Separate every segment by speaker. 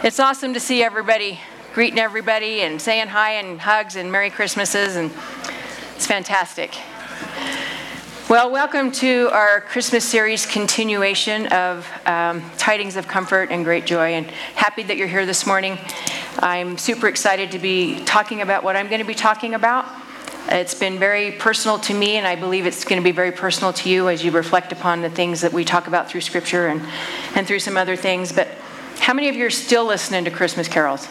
Speaker 1: It's awesome to see everybody, greeting everybody and saying hi and hugs and Merry Christmases, and it's fantastic. Well, welcome to our Christmas series continuation of um, Tidings of Comfort and Great Joy, and happy that you're here this morning. I'm super excited to be talking about what I'm going to be talking about. It's been very personal to me, and I believe it's going to be very personal to you as you reflect upon the things that we talk about through Scripture and, and through some other things. But how many of you are still listening to Christmas carols?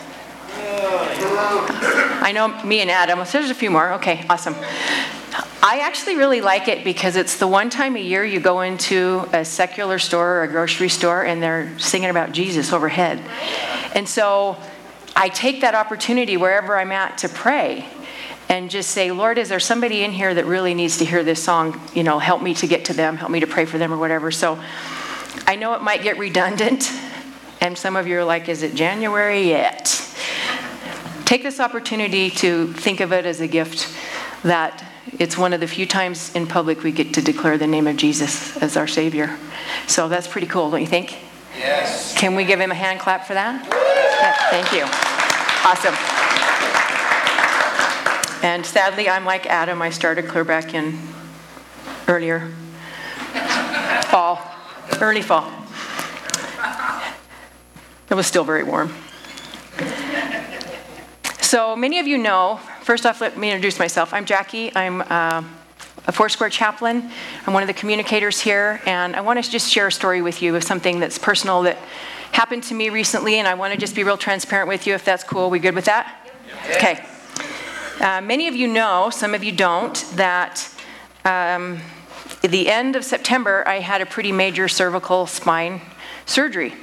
Speaker 1: I know me and Adam. There's a few more. Okay, awesome. I actually really like it because it's the one time a year you go into a secular store or a grocery store and they're singing about Jesus overhead. And so I take that opportunity wherever I'm at to pray and just say, Lord, is there somebody in here that really needs to hear this song? You know, help me to get to them, help me to pray for them or whatever. So I know it might get redundant, and some of you are like, is it January yet? Take this opportunity to think of it as a gift that it's one of the few times in public we get to declare the name of Jesus as our Savior. So that's pretty cool, don't you think?
Speaker 2: Yes.
Speaker 1: Can we give him a hand clap for that? Yeah, thank you. Awesome. And sadly, I'm like Adam. I started clear back in earlier fall, early fall. It was still very warm. So many of you know, first off, let me introduce myself. I'm Jackie. I'm uh, a Foursquare chaplain. I'm one of the communicators here, and I want to just share a story with you of something that's personal that happened to me recently, and I want to just be real transparent with you if that's cool. We good with that? Okay. Uh, many of you know, some of you don't, that um, at the end of September, I had a pretty major cervical spine surgery.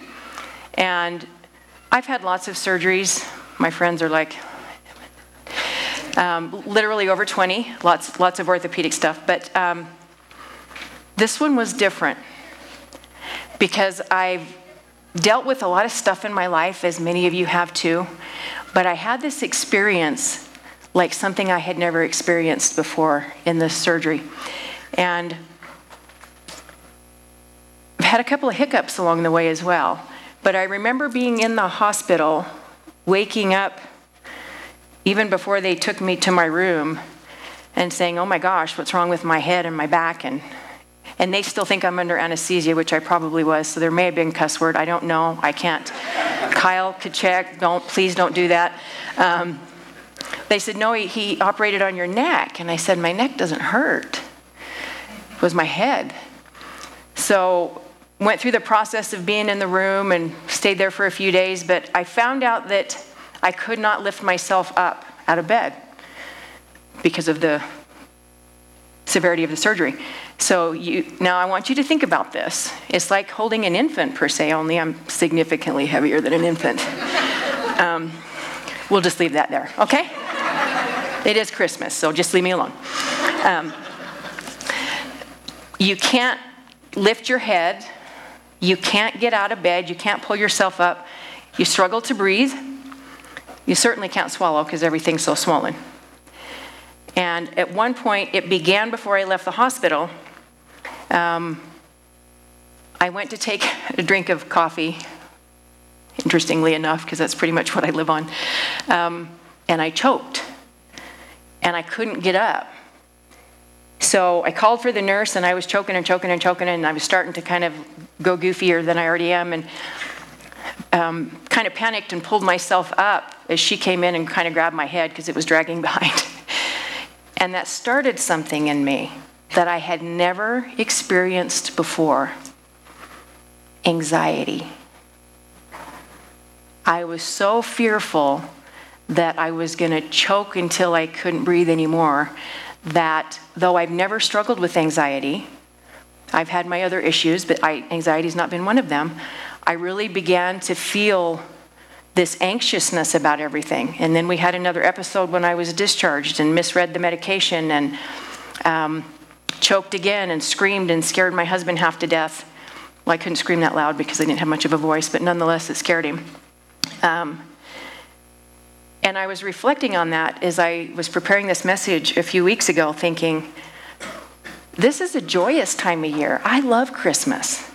Speaker 1: And I've had lots of surgeries. My friends are like, um, literally over 20, lots, lots of orthopedic stuff. But um, this one was different because I've dealt with a lot of stuff in my life, as many of you have too. But I had this experience like something I had never experienced before in this surgery. And I've had a couple of hiccups along the way as well. But I remember being in the hospital, waking up even before they took me to my room and saying, Oh my gosh, what's wrong with my head and my back? And, and they still think I'm under anesthesia, which I probably was. So there may have been cuss word. I don't know. I can't. Kyle could check. Don't, please don't do that. Um, they said, No, he, he operated on your neck. And I said, My neck doesn't hurt. It was my head. So went through the process of being in the room and stayed there for a few days, but I found out that I could not lift myself up out of bed because of the severity of the surgery. So you, now I want you to think about this. It's like holding an infant per se, only I'm significantly heavier than an infant. Um, we'll just leave that there, okay? It is Christmas, so just leave me alone. Um, you can't lift your head. You can't get out of bed. You can't pull yourself up. You struggle to breathe. You certainly can't swallow because everything's so swollen. And at one point, it began before I left the hospital. Um, I went to take a drink of coffee, interestingly enough, because that's pretty much what I live on. Um, and I choked. And I couldn't get up. So I called for the nurse, and I was choking and choking and choking, and I was starting to kind of go goofier than I already am, and um, kind of panicked and pulled myself up as she came in and kind of grabbed my head because it was dragging behind. and that started something in me that I had never experienced before anxiety. I was so fearful that I was going to choke until I couldn't breathe anymore that though I've never struggled with anxiety, I've had my other issues, but I, anxiety's not been one of them. I really began to feel this anxiousness about everything. And then we had another episode when I was discharged and misread the medication and um, choked again and screamed and scared my husband half to death. Well, I couldn't scream that loud because I didn't have much of a voice, but nonetheless, it scared him. Um, and I was reflecting on that as I was preparing this message a few weeks ago, thinking, this is a joyous time of year. I love Christmas.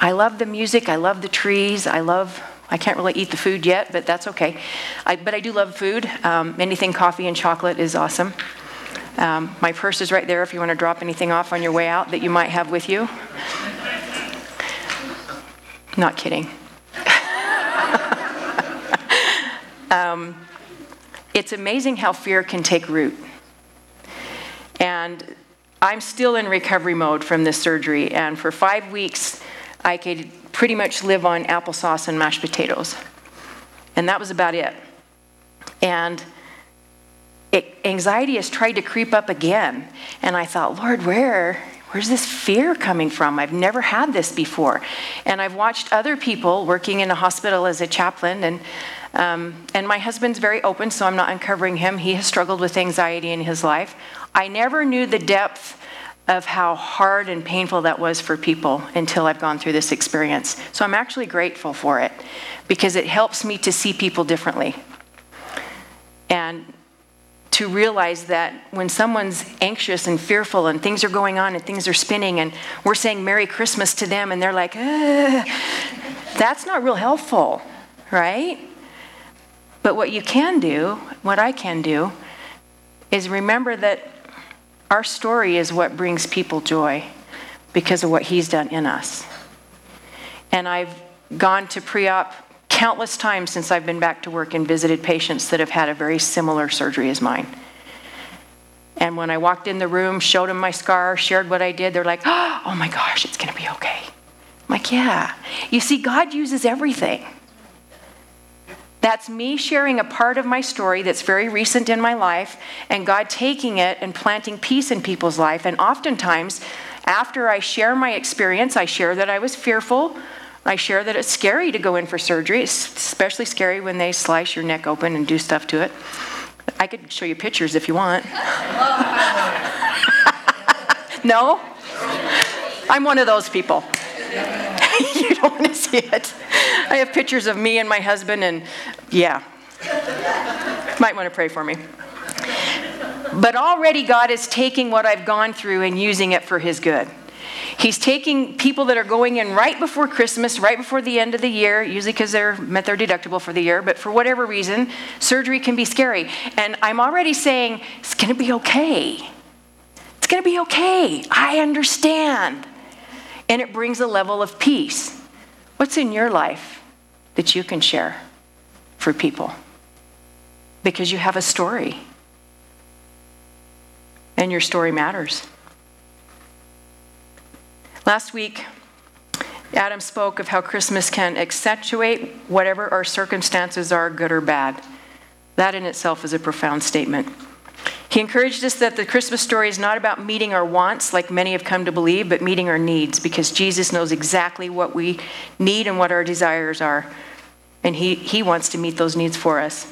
Speaker 1: I love the music, I love the trees, I love I can't really eat the food yet, but that's okay. I, but I do love food. Um, anything coffee and chocolate is awesome. Um, my purse is right there if you want to drop anything off on your way out that you might have with you. Not kidding. Um, it's amazing how fear can take root. And I'm still in recovery mode from this surgery, and for five weeks, I could pretty much live on applesauce and mashed potatoes. And that was about it. And it, anxiety has tried to creep up again. And I thought, Lord, where? Where's this fear coming from? I've never had this before. And I've watched other people working in a hospital as a chaplain, and, um, and my husband's very open, so I'm not uncovering him. He has struggled with anxiety in his life. I never knew the depth of how hard and painful that was for people until I've gone through this experience. So I'm actually grateful for it because it helps me to see people differently. And to realize that when someone's anxious and fearful and things are going on and things are spinning and we're saying Merry Christmas to them and they're like, that's not real helpful, right? But what you can do, what I can do, is remember that our story is what brings people joy because of what He's done in us. And I've gone to pre op countless times since I've been back to work and visited patients that have had a very similar surgery as mine. And when I walked in the room, showed them my scar, shared what I did, they're like, oh my gosh, it's going to be okay. I'm like, yeah. You see, God uses everything. That's me sharing a part of my story that's very recent in my life, and God taking it and planting peace in people's life. And oftentimes, after I share my experience, I share that I was fearful. I share that it's scary to go in for surgery. It's especially scary when they slice your neck open and do stuff to it. I could show you pictures if you want. no? I'm one of those people. you don't want to see it. I have pictures of me and my husband, and yeah. Might want to pray for me. But already God is taking what I've gone through and using it for His good. He's taking people that are going in right before Christmas, right before the end of the year, usually because they're met their deductible for the year, but for whatever reason, surgery can be scary. And I'm already saying, it's going to be okay. It's going to be okay. I understand and it brings a level of peace. What's in your life that you can share for people? Because you have a story, and your story matters. Last week, Adam spoke of how Christmas can accentuate whatever our circumstances are, good or bad. That in itself is a profound statement. He encouraged us that the Christmas story is not about meeting our wants, like many have come to believe, but meeting our needs, because Jesus knows exactly what we need and what our desires are. And he, he wants to meet those needs for us.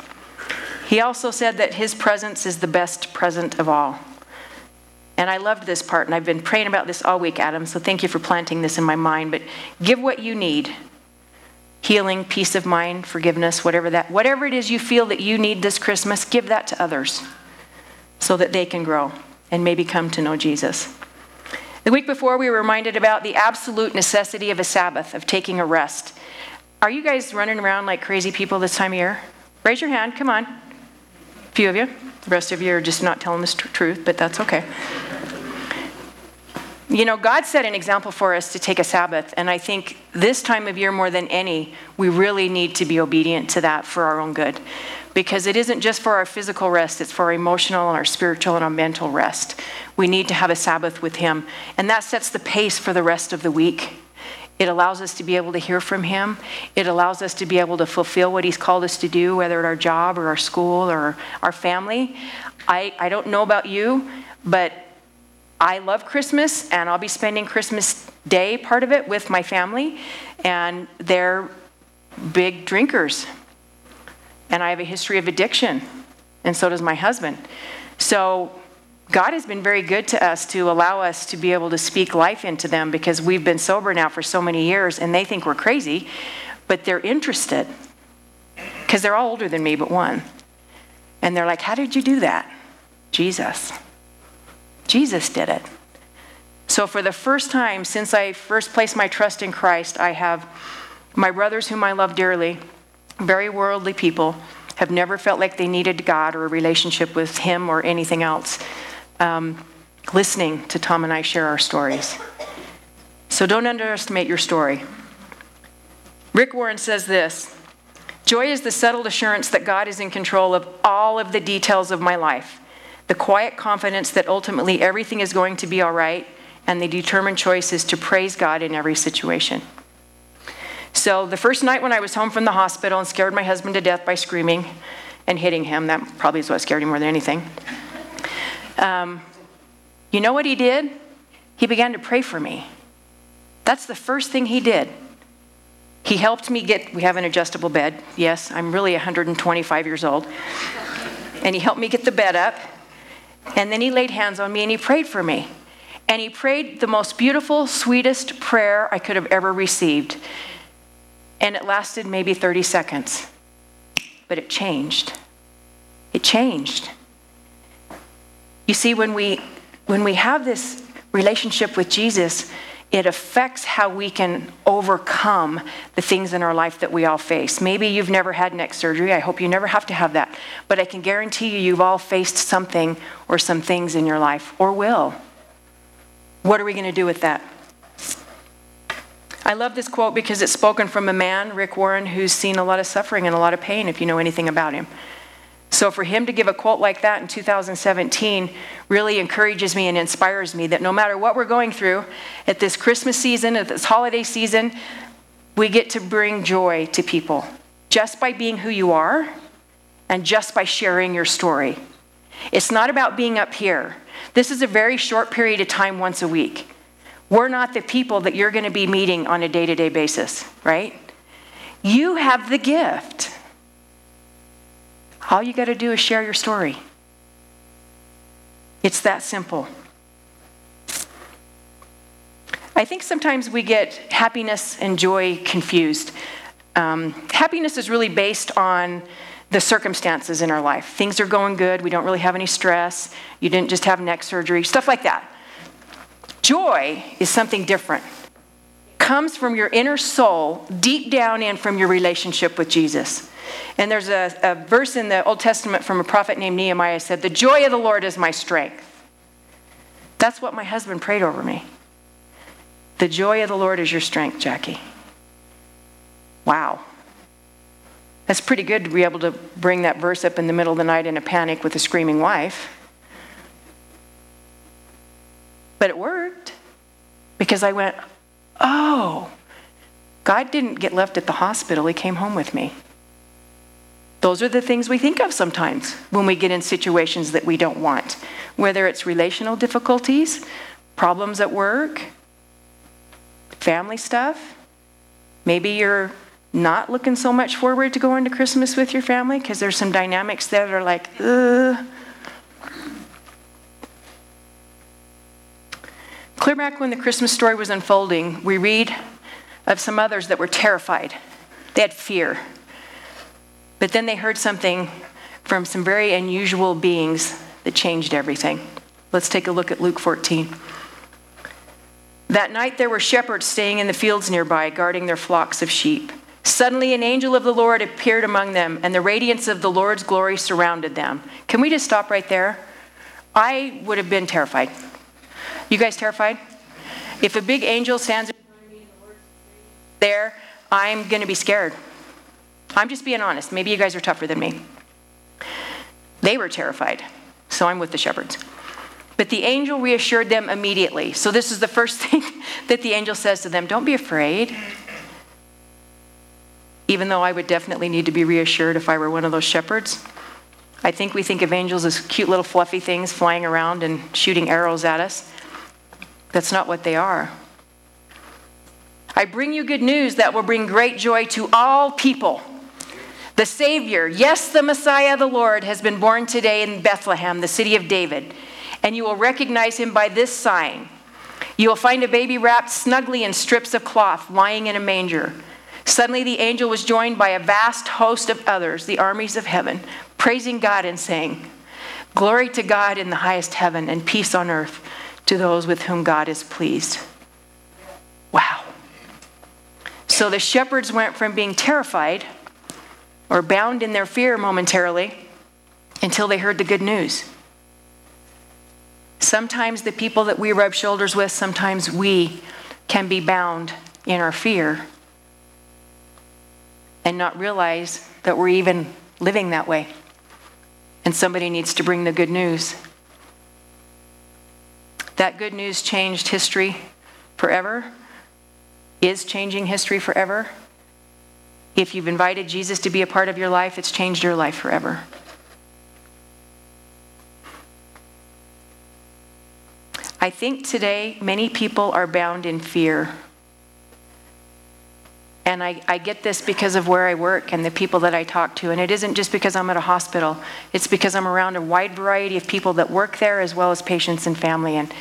Speaker 1: He also said that his presence is the best present of all. And I loved this part, and I've been praying about this all week, Adam, so thank you for planting this in my mind. But give what you need healing, peace of mind, forgiveness, whatever that, whatever it is you feel that you need this Christmas, give that to others so that they can grow and maybe come to know Jesus. The week before, we were reminded about the absolute necessity of a Sabbath, of taking a rest. Are you guys running around like crazy people this time of year? Raise your hand, come on. A few of you. The rest of you are just not telling the truth, but that's okay. You know, God set an example for us to take a Sabbath, and I think this time of year more than any, we really need to be obedient to that for our own good. Because it isn't just for our physical rest, it's for our emotional and our spiritual and our mental rest. We need to have a Sabbath with Him, and that sets the pace for the rest of the week. It allows us to be able to hear from Him. It allows us to be able to fulfill what He's called us to do, whether at our job or our school or our family. I, I don't know about you, but I love Christmas, and I'll be spending Christmas Day, part of it, with my family, and they're big drinkers. And I have a history of addiction, and so does my husband. So, God has been very good to us to allow us to be able to speak life into them because we've been sober now for so many years, and they think we're crazy, but they're interested because they're all older than me, but one. And they're like, How did you do that? Jesus. Jesus did it. So, for the first time since I first placed my trust in Christ, I have My brothers, whom I love dearly, very worldly people, have never felt like they needed God or a relationship with Him or anything else, um, listening to Tom and I share our stories. So don't underestimate your story. Rick Warren says this Joy is the settled assurance that God is in control of all of the details of my life, the quiet confidence that ultimately everything is going to be all right, and the determined choice is to praise God in every situation. So, the first night when I was home from the hospital and scared my husband to death by screaming and hitting him, that probably is what scared him more than anything. Um, you know what he did? He began to pray for me. That's the first thing he did. He helped me get, we have an adjustable bed. Yes, I'm really 125 years old. And he helped me get the bed up. And then he laid hands on me and he prayed for me. And he prayed the most beautiful, sweetest prayer I could have ever received and it lasted maybe 30 seconds. But it changed. It changed. You see, when we, when we have this relationship with Jesus, it affects how we can overcome the things in our life that we all face. Maybe you've never had neck surgery. I hope you never have to have that. But I can guarantee you, you've all faced something or some things in your life, or will. What are we going to do with that? I love this quote because it's spoken from a man, Rick Warren, who's seen a lot of suffering and a lot of pain, if you know anything about him. So for him to give a quote like that in 2017 really encourages me and inspires me that no matter what we're going through at this Christmas season, at this holiday season, we get to bring joy to people just by being who you are and just by sharing your story. It's not about being up here. This is a very short period of time once a week. We're not the people that you're going to be meeting on a day to day basis, right? You have the gift. All you got to do is share your story. It's that simple. I think sometimes we get happiness and joy confused. Um, happiness is really based on the circumstances in our life. Things are going good, we don't really have any stress, you didn't just have neck surgery, stuff like that. Joy is something different. It comes from your inner soul, deep down in from your relationship with Jesus. And there's a, a verse in the Old Testament from a prophet named Nehemiah said, The joy of the Lord is my strength. That's what my husband prayed over me. The joy of the Lord is your strength, Jackie. Wow. That's pretty good to be able to bring that verse up in the middle of the night in a panic with a screaming wife. But it worked because I went, oh, God didn't get left at the hospital, He came home with me. Those are the things we think of sometimes when we get in situations that we don't want, whether it's relational difficulties, problems at work, family stuff. Maybe you're not looking so much forward to going to Christmas with your family because there's some dynamics that are like, ugh. Clear back when the Christmas story was unfolding, we read of some others that were terrified. They had fear. But then they heard something from some very unusual beings that changed everything. Let's take a look at Luke 14. That night there were shepherds staying in the fields nearby, guarding their flocks of sheep. Suddenly, an angel of the Lord appeared among them, and the radiance of the Lord's glory surrounded them. Can we just stop right there? I would have been terrified. You guys terrified? If a big angel stands there, I'm going to be scared. I'm just being honest. Maybe you guys are tougher than me. They were terrified, so I'm with the shepherds. But the angel reassured them immediately. So, this is the first thing that the angel says to them Don't be afraid. Even though I would definitely need to be reassured if I were one of those shepherds. I think we think of angels as cute little fluffy things flying around and shooting arrows at us. That's not what they are. I bring you good news that will bring great joy to all people. The Savior, yes, the Messiah, the Lord, has been born today in Bethlehem, the city of David, and you will recognize him by this sign. You will find a baby wrapped snugly in strips of cloth, lying in a manger. Suddenly, the angel was joined by a vast host of others, the armies of heaven, praising God and saying, Glory to God in the highest heaven, and peace on earth to those with whom God is pleased. Wow. So the shepherds went from being terrified or bound in their fear momentarily until they heard the good news. Sometimes the people that we rub shoulders with, sometimes we can be bound in our fear and not realize that we're even living that way. And somebody needs to bring the good news. That good news changed history forever, is changing history forever. If you've invited Jesus to be a part of your life, it's changed your life forever. I think today many people are bound in fear. And I, I, get this because of where I work and the people that I talk to. And it isn't just because I'm at a hospital, it's because I'm around a wide variety of people that work there as well as patients and family. And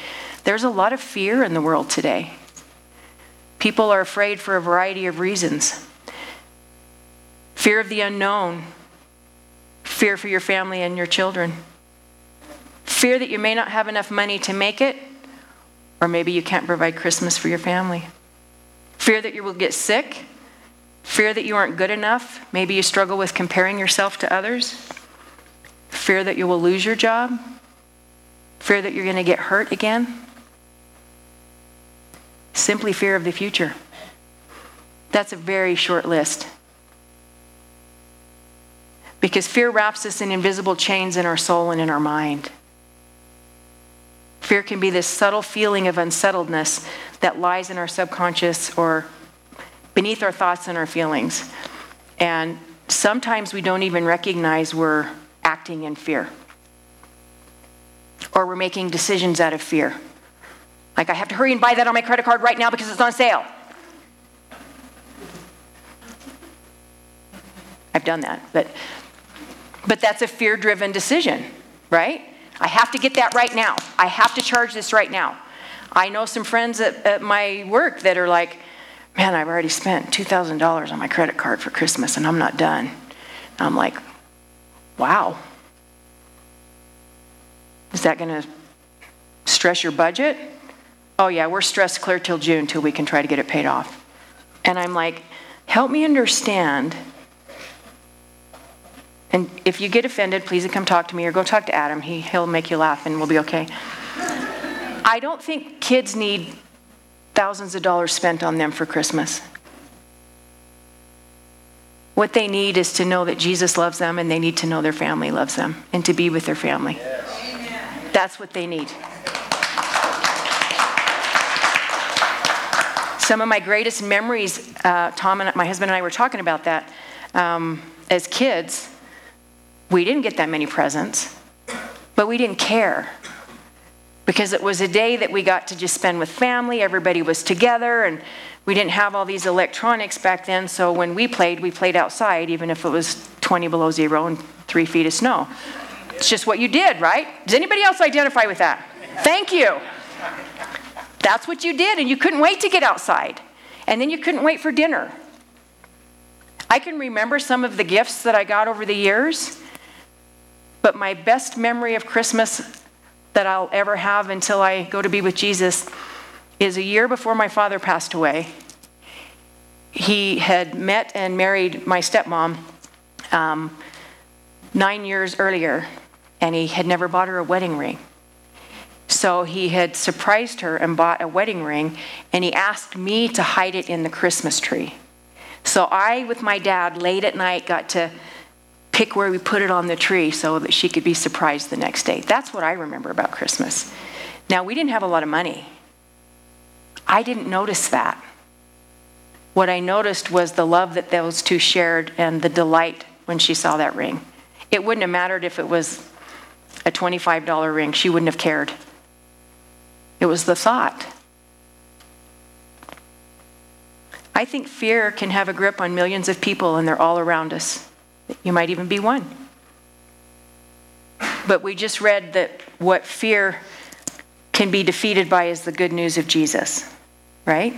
Speaker 1: there's a lot of fear in the world today. People are afraid for a variety of reasons fear of the unknown, fear for your family and your children, fear that you may not have enough money to make it, or maybe you can't provide Christmas for your family, fear that you will get sick, fear that you aren't good enough, maybe you struggle with comparing yourself to others, fear that you will lose your job, fear that you're going to get hurt again. Simply fear of the future. That's a very short list. Because fear wraps us in invisible chains in our soul and in our mind. Fear can be this subtle feeling of unsettledness that lies in our subconscious or beneath our thoughts and our feelings. And sometimes we don't even recognize we're acting in fear or we're making decisions out of fear. Like, I have to hurry and buy that on my credit card right now because it's on sale. I've done that, but, but that's a fear driven decision, right? I have to get that right now. I have to charge this right now. I know some friends at, at my work that are like, man, I've already spent $2,000 on my credit card for Christmas and I'm not done. I'm like, wow. Is that going to stress your budget? oh yeah, we're stressed clear till June till we can try to get it paid off. And I'm like, help me understand. And if you get offended, please come talk to me or go talk to Adam. He, he'll make you laugh and we'll be okay. I don't think kids need thousands of dollars spent on them for Christmas. What they need is to know that Jesus loves them and they need to know their family loves them and to be with their family. Yes. That's what they need. Some of my greatest memories, uh, Tom and my husband and I were talking about that. Um, as kids, we didn't get that many presents, but we didn't care because it was a day that we got to just spend with family. Everybody was together, and we didn't have all these electronics back then. So when we played, we played outside, even if it was 20 below zero and three feet of snow. It's just what you did, right? Does anybody else identify with that? Thank you. That's what you did, and you couldn't wait to get outside. And then you couldn't wait for dinner. I can remember some of the gifts that I got over the years, but my best memory of Christmas that I'll ever have until I go to be with Jesus is a year before my father passed away. He had met and married my stepmom um, nine years earlier, and he had never bought her a wedding ring. So he had surprised her and bought a wedding ring, and he asked me to hide it in the Christmas tree. So I, with my dad, late at night, got to pick where we put it on the tree so that she could be surprised the next day. That's what I remember about Christmas. Now, we didn't have a lot of money. I didn't notice that. What I noticed was the love that those two shared and the delight when she saw that ring. It wouldn't have mattered if it was a $25 ring, she wouldn't have cared. It was the thought. I think fear can have a grip on millions of people, and they're all around us. You might even be one. But we just read that what fear can be defeated by is the good news of Jesus, right?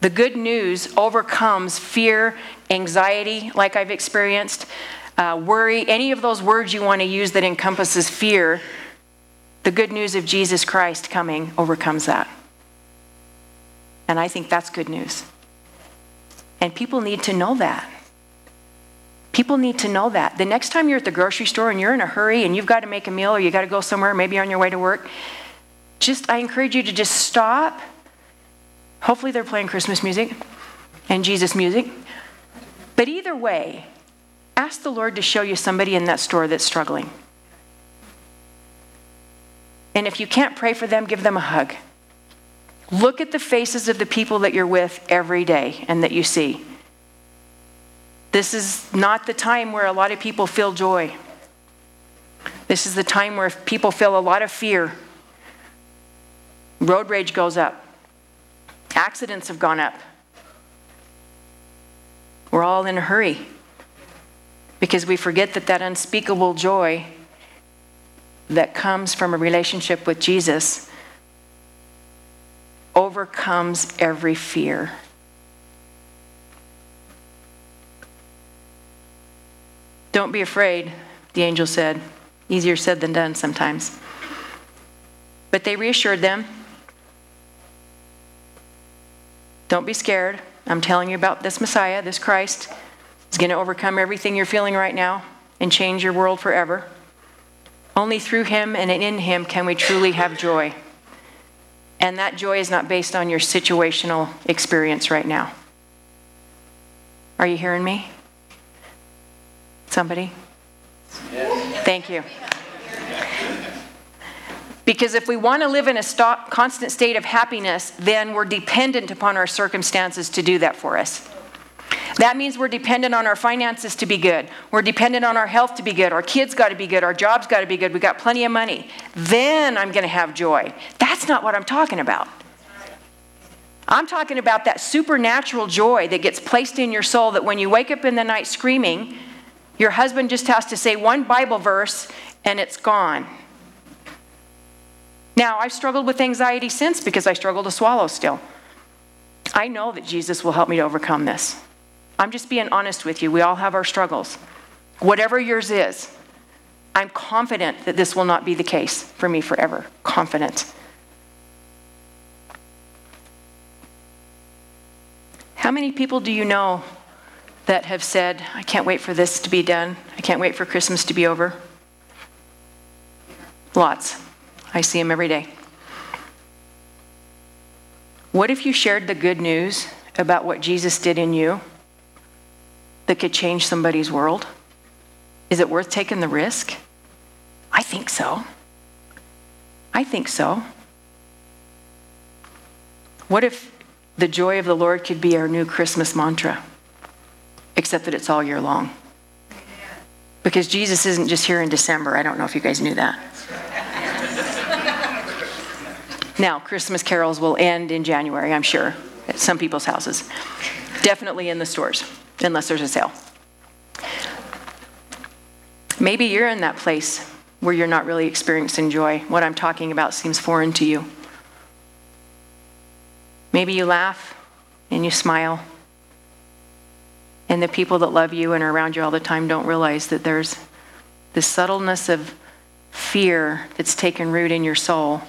Speaker 1: The good news overcomes fear, anxiety, like I've experienced, uh, worry, any of those words you want to use that encompasses fear the good news of Jesus Christ coming overcomes that. And I think that's good news. And people need to know that. People need to know that. The next time you're at the grocery store and you're in a hurry and you've got to make a meal or you got to go somewhere, maybe on your way to work, just I encourage you to just stop. Hopefully they're playing Christmas music and Jesus music. But either way, ask the Lord to show you somebody in that store that's struggling. And if you can't pray for them, give them a hug. Look at the faces of the people that you're with every day and that you see. This is not the time where a lot of people feel joy. This is the time where people feel a lot of fear. Road rage goes up. Accidents have gone up. We're all in a hurry because we forget that that unspeakable joy that comes from a relationship with Jesus overcomes every fear. Don't be afraid, the angel said. Easier said than done sometimes. But they reassured them. Don't be scared. I'm telling you about this Messiah, this Christ. He's going to overcome everything you're feeling right now and change your world forever. Only through him and in him can we truly have joy. And that joy is not based on your situational experience right now. Are you hearing me? Somebody? Yes. Thank you. Because if we want to live in a st- constant state of happiness, then we're dependent upon our circumstances to do that for us. That means we're dependent on our finances to be good. We're dependent on our health to be good. Our kids got to be good. Our jobs got to be good. We got plenty of money. Then I'm going to have joy. That's not what I'm talking about. I'm talking about that supernatural joy that gets placed in your soul that when you wake up in the night screaming, your husband just has to say one Bible verse and it's gone. Now, I've struggled with anxiety since because I struggle to swallow still. I know that Jesus will help me to overcome this. I'm just being honest with you. We all have our struggles. Whatever yours is, I'm confident that this will not be the case for me forever. Confident. How many people do you know that have said, I can't wait for this to be done? I can't wait for Christmas to be over? Lots. I see them every day. What if you shared the good news about what Jesus did in you that could change somebody's world? Is it worth taking the risk? I think so. I think so. What if the joy of the Lord could be our new Christmas mantra, except that it's all year long? Because Jesus isn't just here in December. I don't know if you guys knew that. now, Christmas carols will end in January, I'm sure, at some people's houses. Definitely in the stores unless there's a sale. Maybe you're in that place where you're not really experiencing joy. What I'm talking about seems foreign to you. Maybe you laugh and you smile, and the people that love you and are around you all the time don't realize that there's the subtleness of fear that's taken root in your soul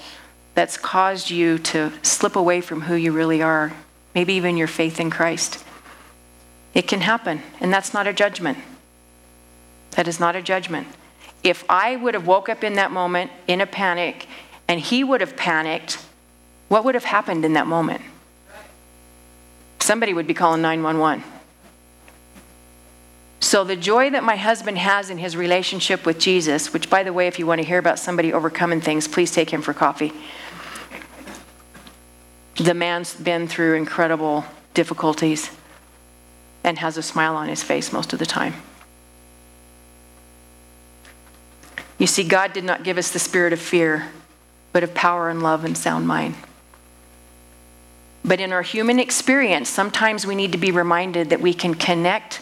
Speaker 1: that's caused you to slip away from who you really are, maybe even your faith in Christ. It can happen, and that's not a judgment. That is not a judgment. If I would have woke up in that moment in a panic and he would have panicked, what would have happened in that moment? Somebody would be calling 911. So, the joy that my husband has in his relationship with Jesus, which, by the way, if you want to hear about somebody overcoming things, please take him for coffee. The man's been through incredible difficulties and has a smile on his face most of the time. You see, God did not give us the spirit of fear, but of power and love and sound mind. But in our human experience, sometimes we need to be reminded that we can connect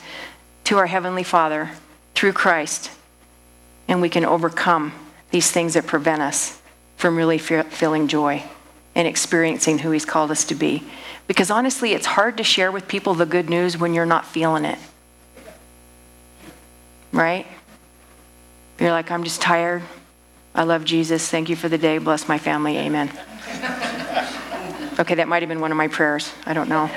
Speaker 1: to our Heavenly Father through Christ, and we can overcome these things that prevent us from really feeling joy and experiencing who He's called us to be. Because honestly, it's hard to share with people the good news when you're not feeling it. Right? You're like, I'm just tired. I love Jesus. Thank you for the day. Bless my family. Amen. Okay, that might have been one of my prayers. I don't know.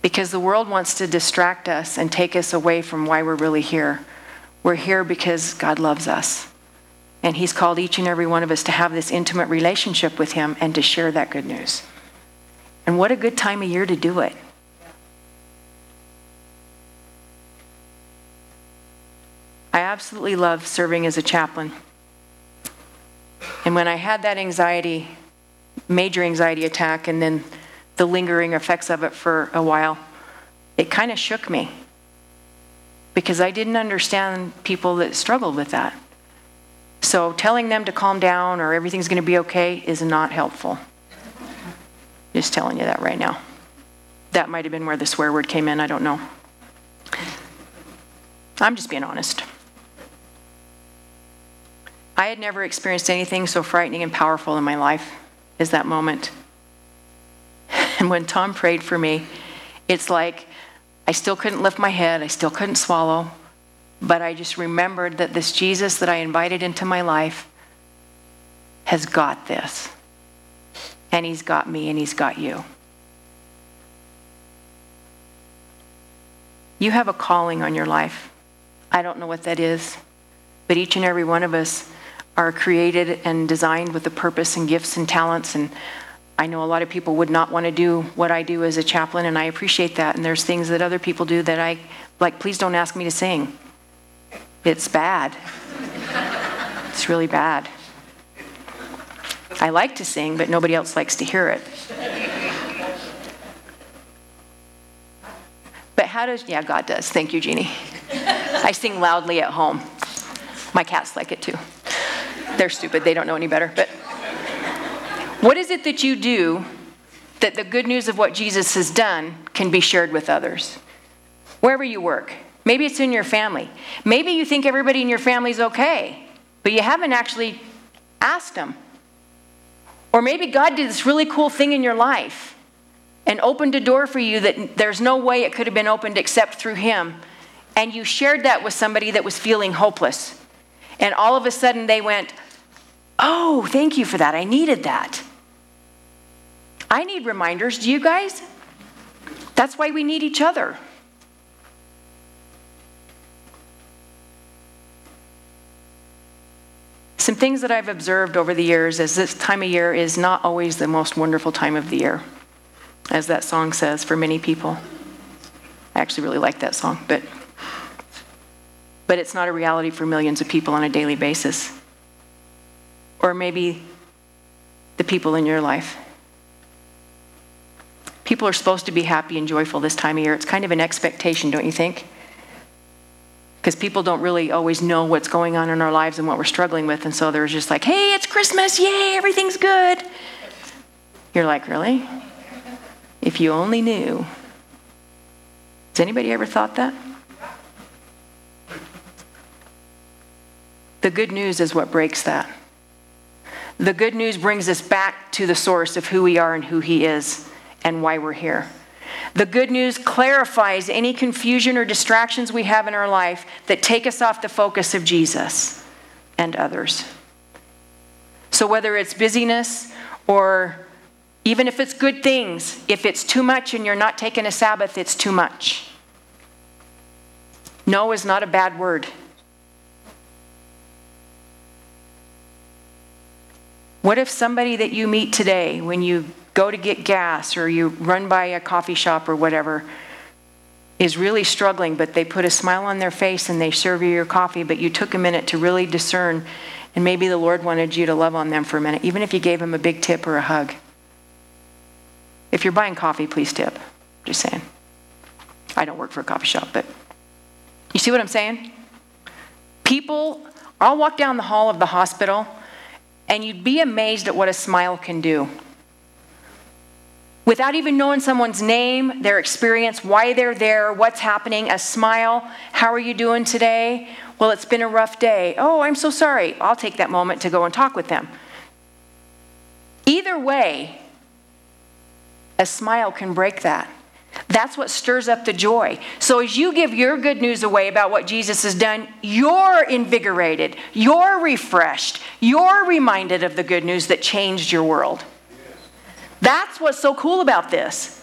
Speaker 1: Because the world wants to distract us and take us away from why we're really here. We're here because God loves us. And He's called each and every one of us to have this intimate relationship with Him and to share that good news. And what a good time of year to do it. I absolutely love serving as a chaplain. And when I had that anxiety, major anxiety attack, and then the lingering effects of it for a while, it kind of shook me because I didn't understand people that struggled with that. So telling them to calm down or everything's going to be okay is not helpful. Just telling you that right now. That might have been where the swear word came in, I don't know. I'm just being honest. I had never experienced anything so frightening and powerful in my life as that moment. And when Tom prayed for me, it's like I still couldn't lift my head, I still couldn't swallow, but I just remembered that this Jesus that I invited into my life has got this. And he's got me and he's got you. You have a calling on your life. I don't know what that is, but each and every one of us are created and designed with a purpose and gifts and talents. And I know a lot of people would not want to do what I do as a chaplain, and I appreciate that. And there's things that other people do that I, like, please don't ask me to sing. It's bad. it's really bad. I like to sing, but nobody else likes to hear it. But how does, yeah, God does. Thank you, Jeannie. I sing loudly at home. My cats like it too. They're stupid, they don't know any better. But what is it that you do that the good news of what Jesus has done can be shared with others? Wherever you work, maybe it's in your family. Maybe you think everybody in your family is okay, but you haven't actually asked them. Or maybe God did this really cool thing in your life and opened a door for you that there's no way it could have been opened except through Him. And you shared that with somebody that was feeling hopeless. And all of a sudden they went, Oh, thank you for that. I needed that. I need reminders. Do you guys? That's why we need each other. Some things that I've observed over the years is this time of year is not always the most wonderful time of the year, as that song says for many people. I actually really like that song, but but it's not a reality for millions of people on a daily basis. Or maybe the people in your life. People are supposed to be happy and joyful this time of year. It's kind of an expectation, don't you think? Because people don't really always know what's going on in our lives and what we're struggling with. And so they're just like, hey, it's Christmas. Yay, everything's good. You're like, really? If you only knew. Has anybody ever thought that? The good news is what breaks that. The good news brings us back to the source of who we are and who He is and why we're here. The good news clarifies any confusion or distractions we have in our life that take us off the focus of Jesus and others. So, whether it's busyness or even if it's good things, if it's too much and you're not taking a Sabbath, it's too much. No is not a bad word. What if somebody that you meet today, when you go to get gas or you run by a coffee shop or whatever, is really struggling, but they put a smile on their face and they serve you your coffee, but you took a minute to really discern, and maybe the Lord wanted you to love on them for a minute, even if you gave them a big tip or a hug. If you're buying coffee, please tip. Just saying. I don't work for a coffee shop, but you see what I'm saying? People, I'll walk down the hall of the hospital and you'd be amazed at what a smile can do. Without even knowing someone's name, their experience, why they're there, what's happening, a smile, how are you doing today? Well, it's been a rough day. Oh, I'm so sorry. I'll take that moment to go and talk with them. Either way, a smile can break that. That's what stirs up the joy. So, as you give your good news away about what Jesus has done, you're invigorated, you're refreshed, you're reminded of the good news that changed your world. That's what's so cool about this.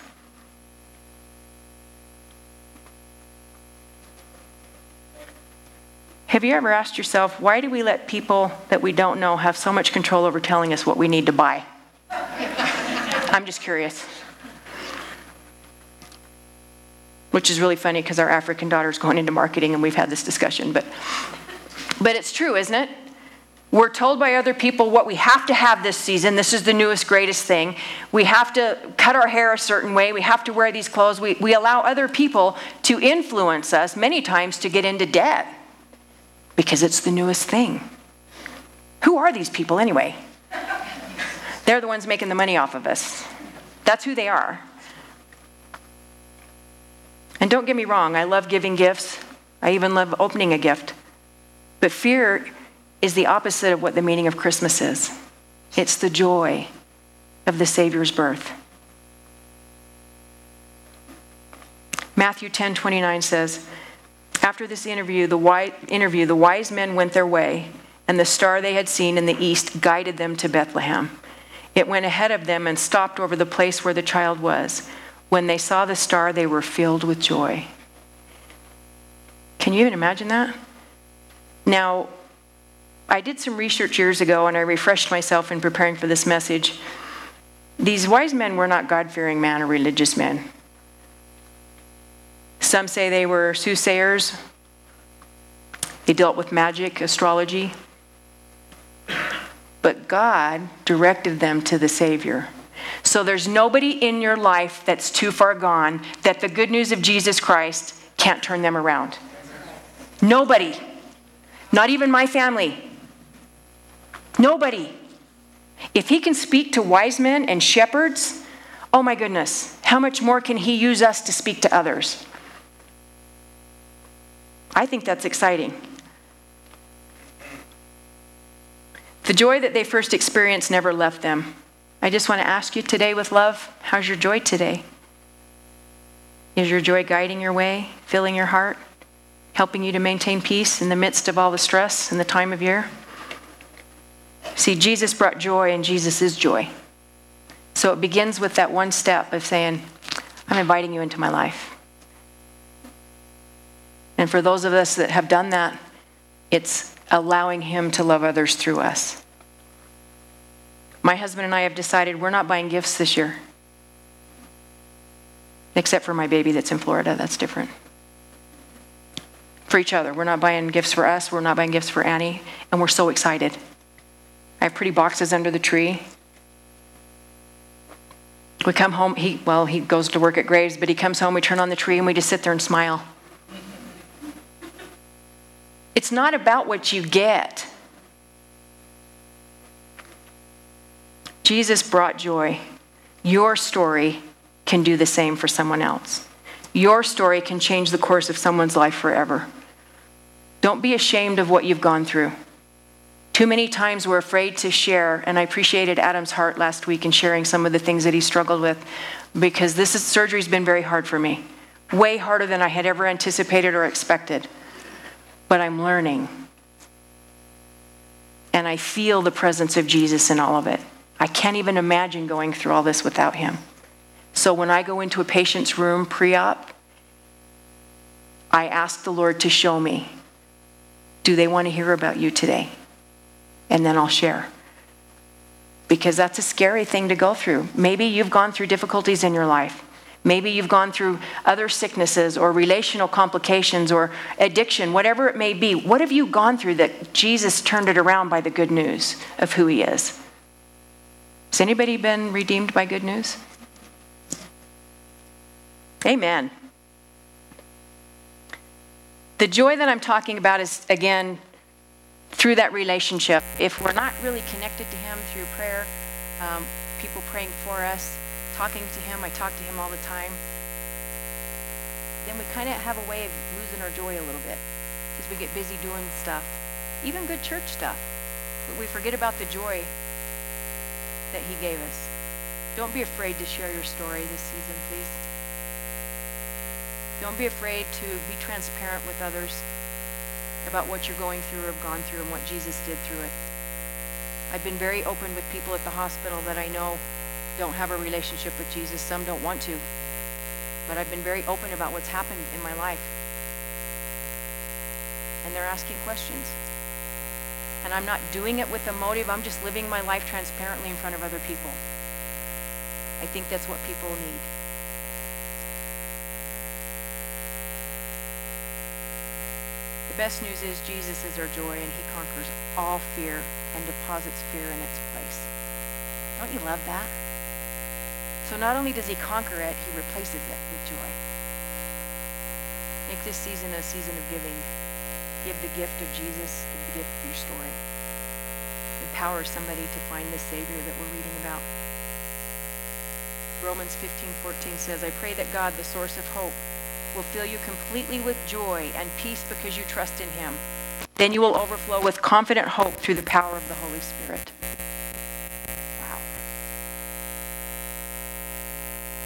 Speaker 1: Have you ever asked yourself, why do we let people that we don't know have so much control over telling us what we need to buy? I'm just curious. Which is really funny because our African daughter's going into marketing and we've had this discussion, but but it's true, isn't it? We're told by other people what we have to have this season. This is the newest, greatest thing. We have to cut our hair a certain way. We have to wear these clothes. We, we allow other people to influence us many times to get into debt because it's the newest thing. Who are these people anyway? They're the ones making the money off of us. That's who they are. And don't get me wrong, I love giving gifts. I even love opening a gift. But fear is the opposite of what the meaning of Christmas is it's the joy of the Savior's birth. Matthew 10 29 says, After this interview the, wise, interview, the wise men went their way, and the star they had seen in the east guided them to Bethlehem. It went ahead of them and stopped over the place where the child was. When they saw the star, they were filled with joy. Can you even imagine that? Now, I did some research years ago and I refreshed myself in preparing for this message. These wise men were not God fearing men or religious men. Some say they were soothsayers, they dealt with magic, astrology. But God directed them to the Savior. So there's nobody in your life that's too far gone that the good news of Jesus Christ can't turn them around. Nobody. Not even my family. Nobody. If he can speak to wise men and shepherds, oh my goodness, how much more can he use us to speak to others? I think that's exciting. The joy that they first experienced never left them. I just want to ask you today with love how's your joy today? Is your joy guiding your way, filling your heart, helping you to maintain peace in the midst of all the stress and the time of year? See, Jesus brought joy, and Jesus is joy. So it begins with that one step of saying, I'm inviting you into my life. And for those of us that have done that, it's allowing Him to love others through us. My husband and I have decided we're not buying gifts this year. Except for my baby that's in Florida, that's different. For each other. We're not buying gifts for us, we're not buying gifts for Annie, and we're so excited. I have pretty boxes under the tree. We come home, he, well, he goes to work at Graves, but he comes home, we turn on the tree, and we just sit there and smile. It's not about what you get. Jesus brought joy. Your story can do the same for someone else. Your story can change the course of someone's life forever. Don't be ashamed of what you've gone through. Too many times we're afraid to share, and I appreciated Adam's heart last week in sharing some of the things that he struggled with because this is, surgery's been very hard for me. Way harder than I had ever anticipated or expected. But I'm learning. And I feel the presence of Jesus in all of it. I can't even imagine going through all this without him. So when I go into a patient's room pre op, I ask the Lord to show me do they want to hear about you today? And then I'll share. Because that's a scary thing to go through. Maybe you've gone through difficulties in your life. Maybe you've gone through other sicknesses or relational complications or addiction, whatever it may be. What have you gone through that Jesus turned it around by the good news of who He is? Has anybody been redeemed by good news? Amen. The joy that I'm talking about is, again, through that relationship. If we're not really connected to Him through prayer, um, people praying for us, talking to Him, I talk to Him all the time, then we kind of have a way of losing our joy a little bit because we get busy doing stuff, even good church stuff. But we forget about the joy that He gave us. Don't be afraid to share your story this season, please. Don't be afraid to be transparent with others about what you're going through or have gone through and what Jesus did through it. I've been very open with people at the hospital that I know don't have a relationship with Jesus. Some don't want to. But I've been very open about what's happened in my life. and they're asking questions. And I'm not doing it with a motive, I'm just living my life transparently in front of other people. I think that's what people need. The best news is Jesus is our joy and he conquers all fear and deposits fear in its place. Don't you love that? So not only does he conquer it, he replaces it with joy. Make this season a season of giving. Give the gift of Jesus, give the gift of your story. Empower somebody to find the Savior that we're reading about. Romans 15, 14 says, I pray that God, the source of hope, will fill you completely with joy and peace because you trust in him. Then you will overflow with confident hope through the power of the Holy Spirit. Wow.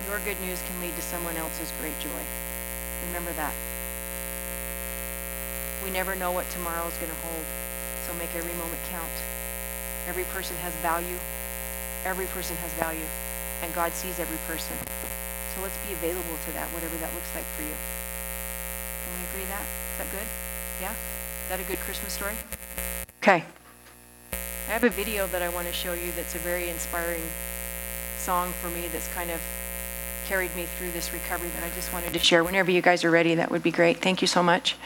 Speaker 1: Your good news can lead to someone else's great joy. Remember that. We never know what tomorrow is going to hold, so make every moment count. Every person has value. Every person has value, and God sees every person. So let's be available to that, whatever that looks like for you. Can we agree that? Is that good? Yeah? Is that a good Christmas story? Okay. I have a video that I want to show you that's a very inspiring song for me that's kind of carried me through this recovery that I just wanted to share. Whenever you guys are ready, that would be great. Thank you so much.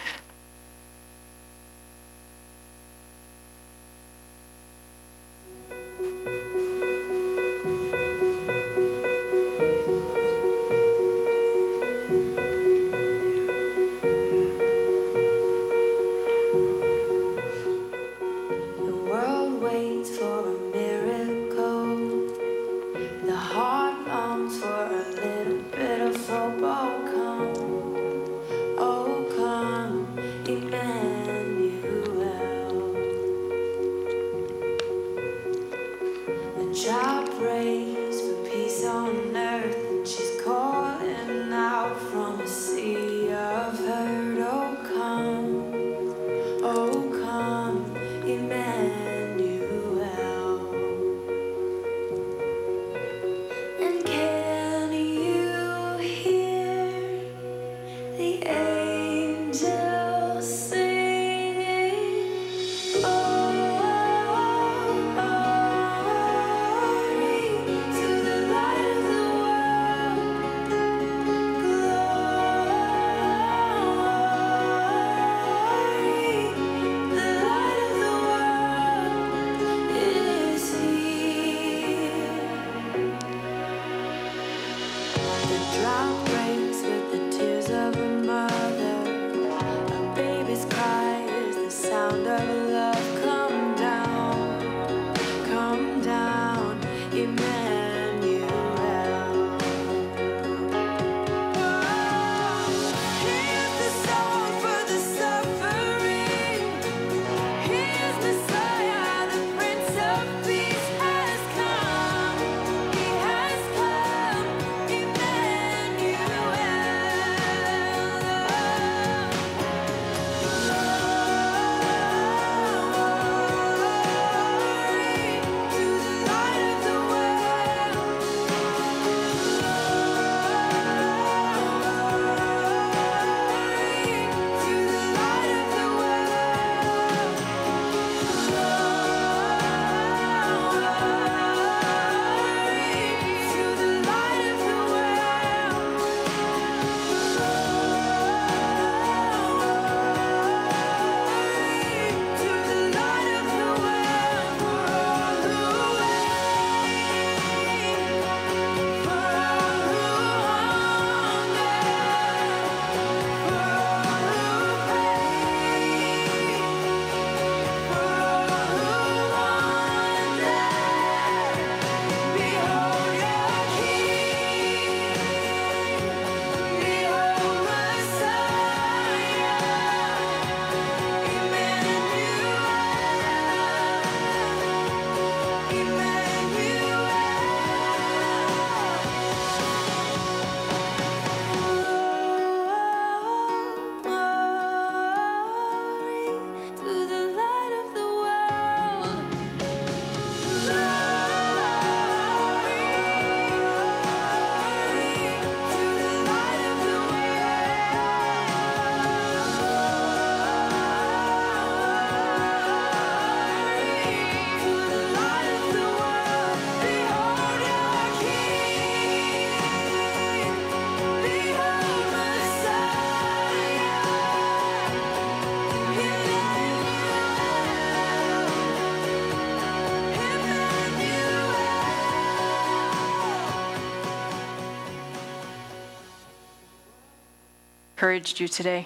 Speaker 1: Encouraged you today.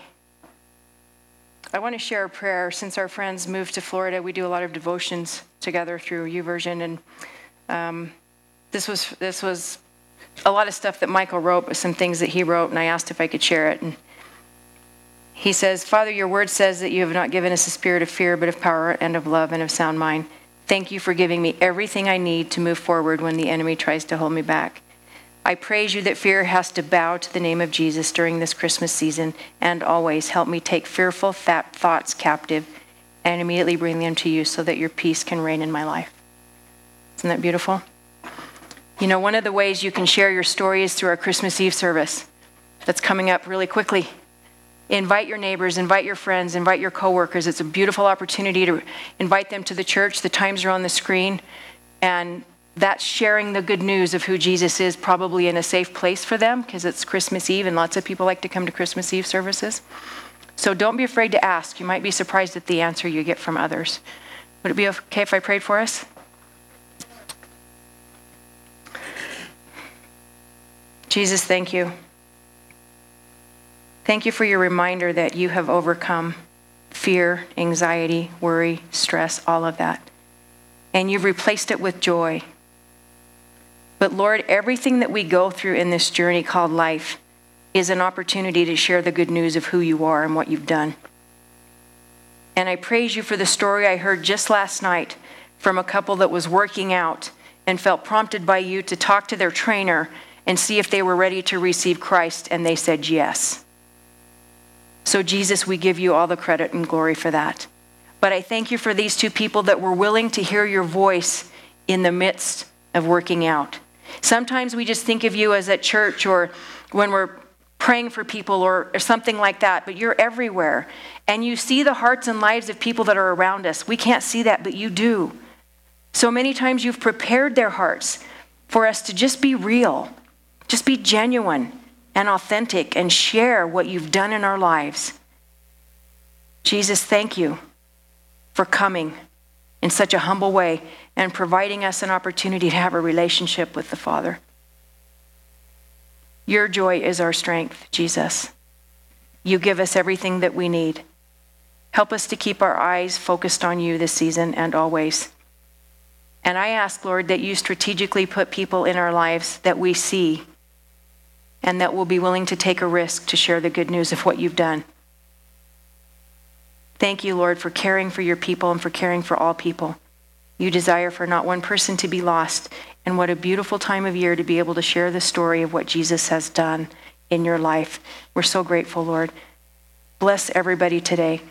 Speaker 1: I want to share a prayer. Since our friends moved to Florida, we do a lot of devotions together through YouVersion, and um, this was this was a lot of stuff that Michael wrote, but some things that he wrote, and I asked if I could share it. And he says, Father, your word says that you have not given us a spirit of fear, but of power and of love and of sound mind. Thank you for giving me everything I need to move forward when the enemy tries to hold me back. I praise you that fear has to bow to the name of Jesus during this Christmas season and always help me take fearful th- thoughts captive and immediately bring them to you so that your peace can reign in my life. Isn't that beautiful? You know, one of the ways you can share your story is through our Christmas Eve service that's coming up really quickly. Invite your neighbors, invite your friends, invite your coworkers. It's a beautiful opportunity to invite them to the church. The times are on the screen. And that's sharing the good news of who Jesus is, probably in a safe place for them because it's Christmas Eve and lots of people like to come to Christmas Eve services. So don't be afraid to ask. You might be surprised at the answer you get from others. Would it be okay if I prayed for us? Jesus, thank you. Thank you for your reminder that you have overcome fear, anxiety, worry, stress, all of that. And you've replaced it with joy. But Lord, everything that we go through in this journey called life is an opportunity to share the good news of who you are and what you've done. And I praise you for the story I heard just last night from a couple that was working out and felt prompted by you to talk to their trainer and see if they were ready to receive Christ, and they said yes. So, Jesus, we give you all the credit and glory for that. But I thank you for these two people that were willing to hear your voice in the midst of working out. Sometimes we just think of you as at church or when we're praying for people or, or, something like that, but you're everywhere. And you see the hearts and lives of people that are around us. We can't see that, but you do. So many times you've prepared their hearts for us to just be real, just be genuine and authentic and share what you've done in our lives. Jesus, thank you for coming in such a humble way and providing us an opportunity to have a relationship with the Father. Your joy is our strength, Jesus. You give us everything that we need. Help us to keep our eyes focused on you this season and always. And I ask, Lord, that you strategically put people in our lives that we see and that will be willing to take a risk to share the good news of what you've done. Thank you, Lord, for caring for your people and for caring for all people. You desire for not one person to be lost. And what a beautiful time of year to be able to share the story of what Jesus has done in your life. We're so grateful, Lord. Bless everybody today.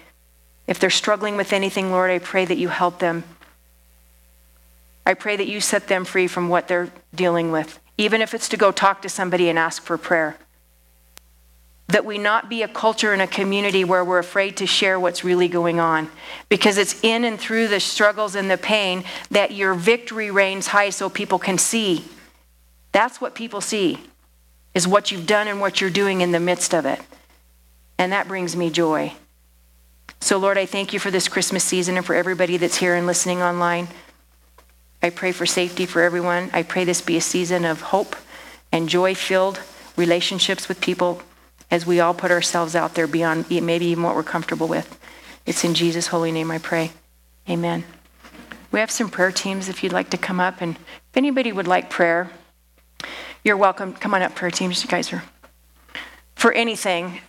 Speaker 1: If they're struggling with anything, Lord, I pray that you help them. I pray that you set them free from what they're dealing with, even if it's to go talk to somebody and ask for prayer that we not be a culture and a community where we're afraid to share what's really going on. Because it's in and through the struggles and the pain that your victory reigns high so people can see. That's what people see, is what you've done and what you're doing in the midst of it. And that brings me joy. So, Lord, I thank you for this Christmas season and for everybody that's here and listening online. I pray for safety for everyone. I pray this be a season of hope and joy filled relationships with people as we all put ourselves out there beyond maybe even what we're comfortable with. It's in Jesus' holy name I pray. Amen. We have some prayer teams if you'd like to come up. And if anybody would like prayer, you're welcome. Come on up, prayer teams. You guys are. For anything,